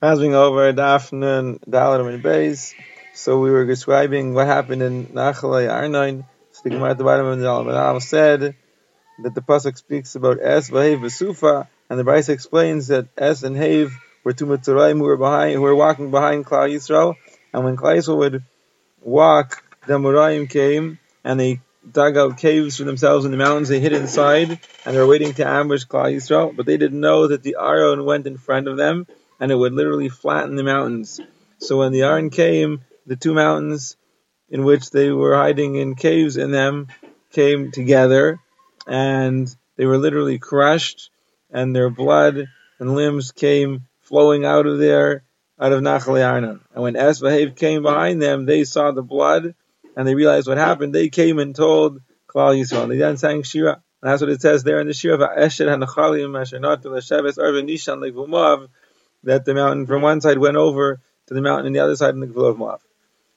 Passing over Daphne, Dalit, and Beis. So we were describing what happened in Nachalei Arnoin. So the at the bottom of the Al said that the pasuk speaks about Es, Vahev, Vesufa, and the Brisa explains that Es and Hav were two metzoraim who were behind, who were walking behind Klal Yisrael, and when Klal Yisrael would walk, the Murayim came and they dug out caves for themselves in the mountains. They hid inside and they were waiting to ambush Klal Yisrael, but they didn't know that the Aron went in front of them and it would literally flatten the mountains. So when the Aron came, the two mountains in which they were hiding in caves in them came together and they were literally crushed and their blood and limbs came flowing out of there, out of Nachal Arnon. And when Esvahav came behind them, they saw the blood and they realized what happened. They came and told Klal Yisrael. They then sang Shira. And that's what it says there in the Shira, That the mountain from one side went over to the mountain on the other side in the Gvul of Moab.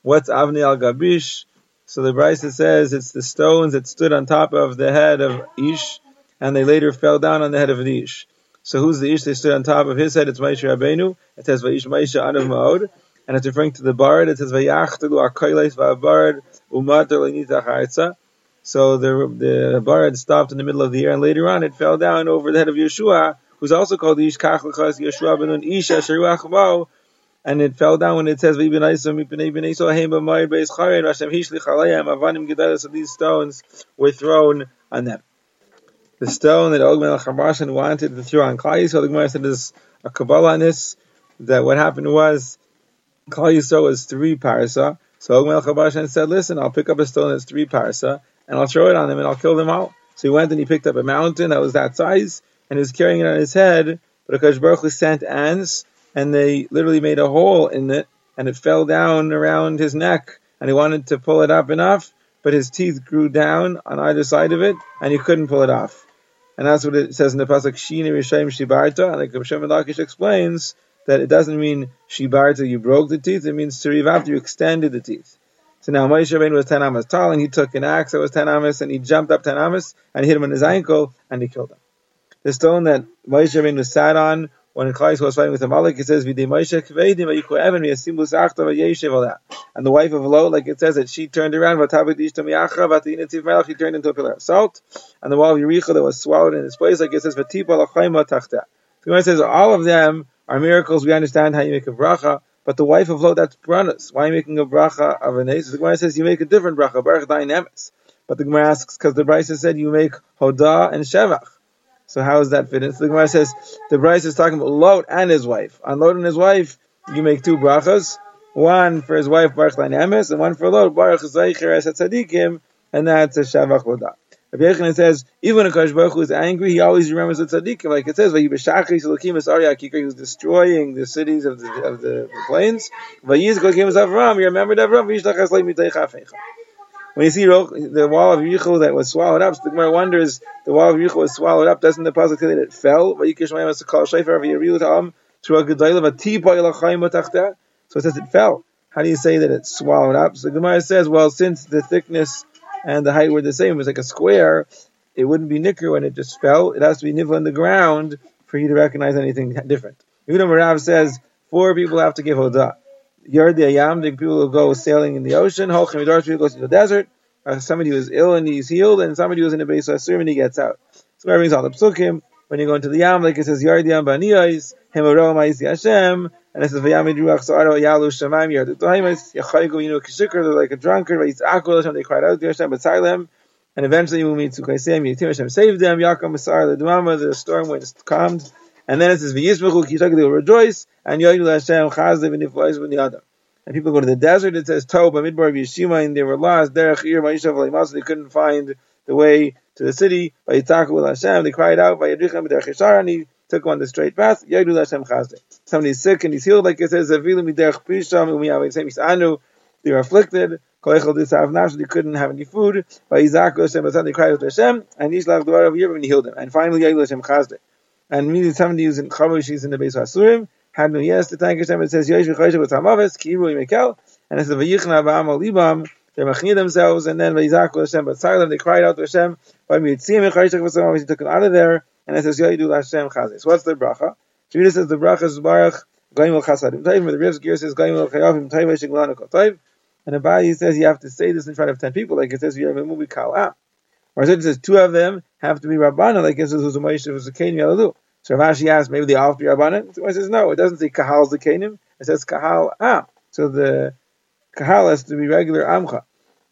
What's Avni al Gabish? So the Brisa says it's the stones that stood on top of the head of Ish, and they later fell down on the head of Ish. So who's the Ish that stood on top of his head? It's Moshe Rabbeinu. It says Vayish Moshe Anav Ma'od, and it's referring to the bard. It says Vayachtelu Akoiles Va'abard Umater Lenitach So the the bard stopped in the middle of the air, and later on it fell down over the head of Yeshua, who's also called Ish Kachlachas Yeshua ben Isha Sheruach and it fell down when it says V'ibn Isa Mipnei Bnei Sohaim B'Mayir Beis Charen Hashem Avanim Gedalah. So these stones were thrown on them. The stone that Og Melech HaBashan wanted to throw on Klal Yisrael, the Gemara said there's a Kabbalah on this. That what happened was Klal Yisrael was three parasa. So Og Melech HaBashan said, "Listen, I'll pick up a stone that's three parasa, and I'll throw it on them, and I'll kill them all." So he went and he picked up a mountain that was that size, and he was carrying it on his head. But Akash Baruch Hu sent ants, and they literally made a hole in it, and it fell down around his neck. And he wanted to pull it up enough, but his teeth grew down on either side of it, and he couldn't pull it off. And that's what it says in the pasuk Shini Rishayim Shibarta. And like Reish Lakish explains that it doesn't mean Shibarta, you broke the teeth. It means Tariv after you extended the teeth. So now Moshe Rabbeinu was ten amas tall, and he took an axe that was ten amas, and he jumped up ten amas and hit him on his ankle, and he killed him. The stone that Moshe Rabbeinu sat on when Klai was fighting with Amalek, it says, "V'dei Moshe kvedim v'yikuevin v'yasimbus achta v'yeshiv And the wife of Lot, like it says, that she turned around, v'tabit ishta mi'achra v'tinativ melech, she turned into a pillar of salt. And the wall of Yericho that was swallowed in its place, like it says, v'tipa l'chayma tachta. The Gemara says, all of them are miracles. We understand how you make a bracha. But the wife of Lot, that's branas. Why are you making a bracha of a nes? The Gemara says you make a different bracha, baruch dayan ha'emes. But the Gemara asks because the Brisa said you make hodah and shevach. So how does that fit in? So the Gemara says the Brisa is talking about Lot and his wife. On Lot and his wife, you make two brachas. One for his wife Baruch Lanemes, and one for Lot Baruch Zaycher as Tzadikim, and that's a Shavach Lodah. Rabbi Yochanan says, even when Akash Baruch Hu is angry, he always remembers the tzaddikim. Like it says, he was destroying the cities of the, of the plains. He remembered Avram, when you see the wall of Yericho that was swallowed up, the Gemara wonders, the wall of Yericho was swallowed up, doesn't the pasuk say that it fell? So it says it fell. How do you say that it swallowed up? So the Gemara says, well, since the thickness and the height were the same, it was like a square, it wouldn't be nicker when it just fell. It has to be nivla in the ground for you to recognize anything different. Even Rav says, four people have to give hodah. Yard the Ayam, the people will go sailing in the ocean. Holchem people goes to the desert. Uh, somebody who is ill and he's healed, and somebody who's in a base Asur and he gets out. So brings all the psukim. When you go into the Yam, like it says, Yard the Yam Baniyais, Hemorah Ma'isi Hashem, and it says, Vayam Ruach Sa'aro Yalu Shemaim Yard the Tohimis, you know, Kishikr, they're like a drunkard, Vayitzaku Hashem, they cried out to Hashem, but silent and eventually we'll meet Sukaisem, Yitim Hashem saved them, Yakam Masar, the Dmama, the storm was calmed, and then it says, V'yismechu Kishak, they will rejoice, and Yoyul Hashem Chazdev and Niflais the other. And people go to the desert, it says Toba, Midbar, Yeshima, and they were lost, Derech Ir, Ma'ishav, they couldn't find the way to the city. By with Hashem, they cried out, by Yadrichem, Derech and he took them on the straight path, Yadul Hashem Chazde. Somebody's sick and he's healed, like it says, Avilu Miderech Pisham, Umiyavah, Same Anu, they were afflicted, Kolechel Disav Nash, they couldn't have any food, by Yizaku Hashem, they cried out to Hashem, and Yishlach Dwar of Yirvim, and he healed them. And finally, Yadul Hashem Chazde. And we immediately somebody who's in Chavush, he's in the base of Asurim, had no yes to thank Hashem. It says Yosh v'chosh with Hamavis Kiru Mekel, and it says Vayichna v'Amal Libam. They machnia themselves, and then Vayizaku Hashem, but silent they cried out to Hashem. But Mitziim v'chosh with He took it out of there, and it says Yoidu Hashem Chazis. What's the bracha? Judah says the bracha is Baruch Goyim chasadim toivim. The Riv's gear says Goyim chayavim toivim shiglanu toiv. And Abaye says you have to say this in front of ten people, like it says you have a movie kal Or it says two of them have to be rabbana, like it says who's a moshe who's a kenim yalalu. So Rav Ashi asks maybe to be rabbanan. So says no, it doesn't say kahal the kenim. It says kahal am. So the kahal has to be regular amcha,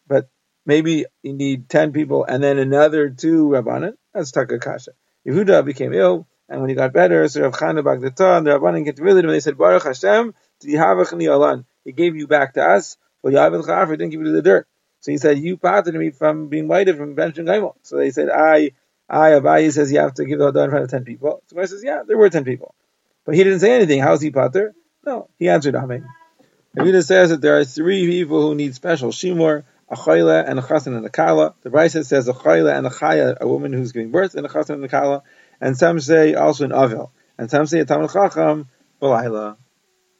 but maybe you need ten people and then another two rabbanan. That's takakasha. Yehuda became ill, and when he got better, so Rav Chana Bagdata and the rabbanan get rid of him. They said Baruch Hashem, alan. He gave you back to us. Well, Yavel Chafar didn't give you to the dirt. So he said, you parted me from being whited from and gaimel. So they said, I, I, Abaye says you have to give the Hadar in front of 10 people. So I says, yeah, there were 10 people. But he didn't say anything. How's he pater? No, he answered Amen. Ravina says that there are three people who need special shimur, a chayla and a and a kala. The Brisa says a chayla and a chaya, a woman who's giving birth, and a and a kala. And some say also an avil. And some say a talmid chacham, balayla.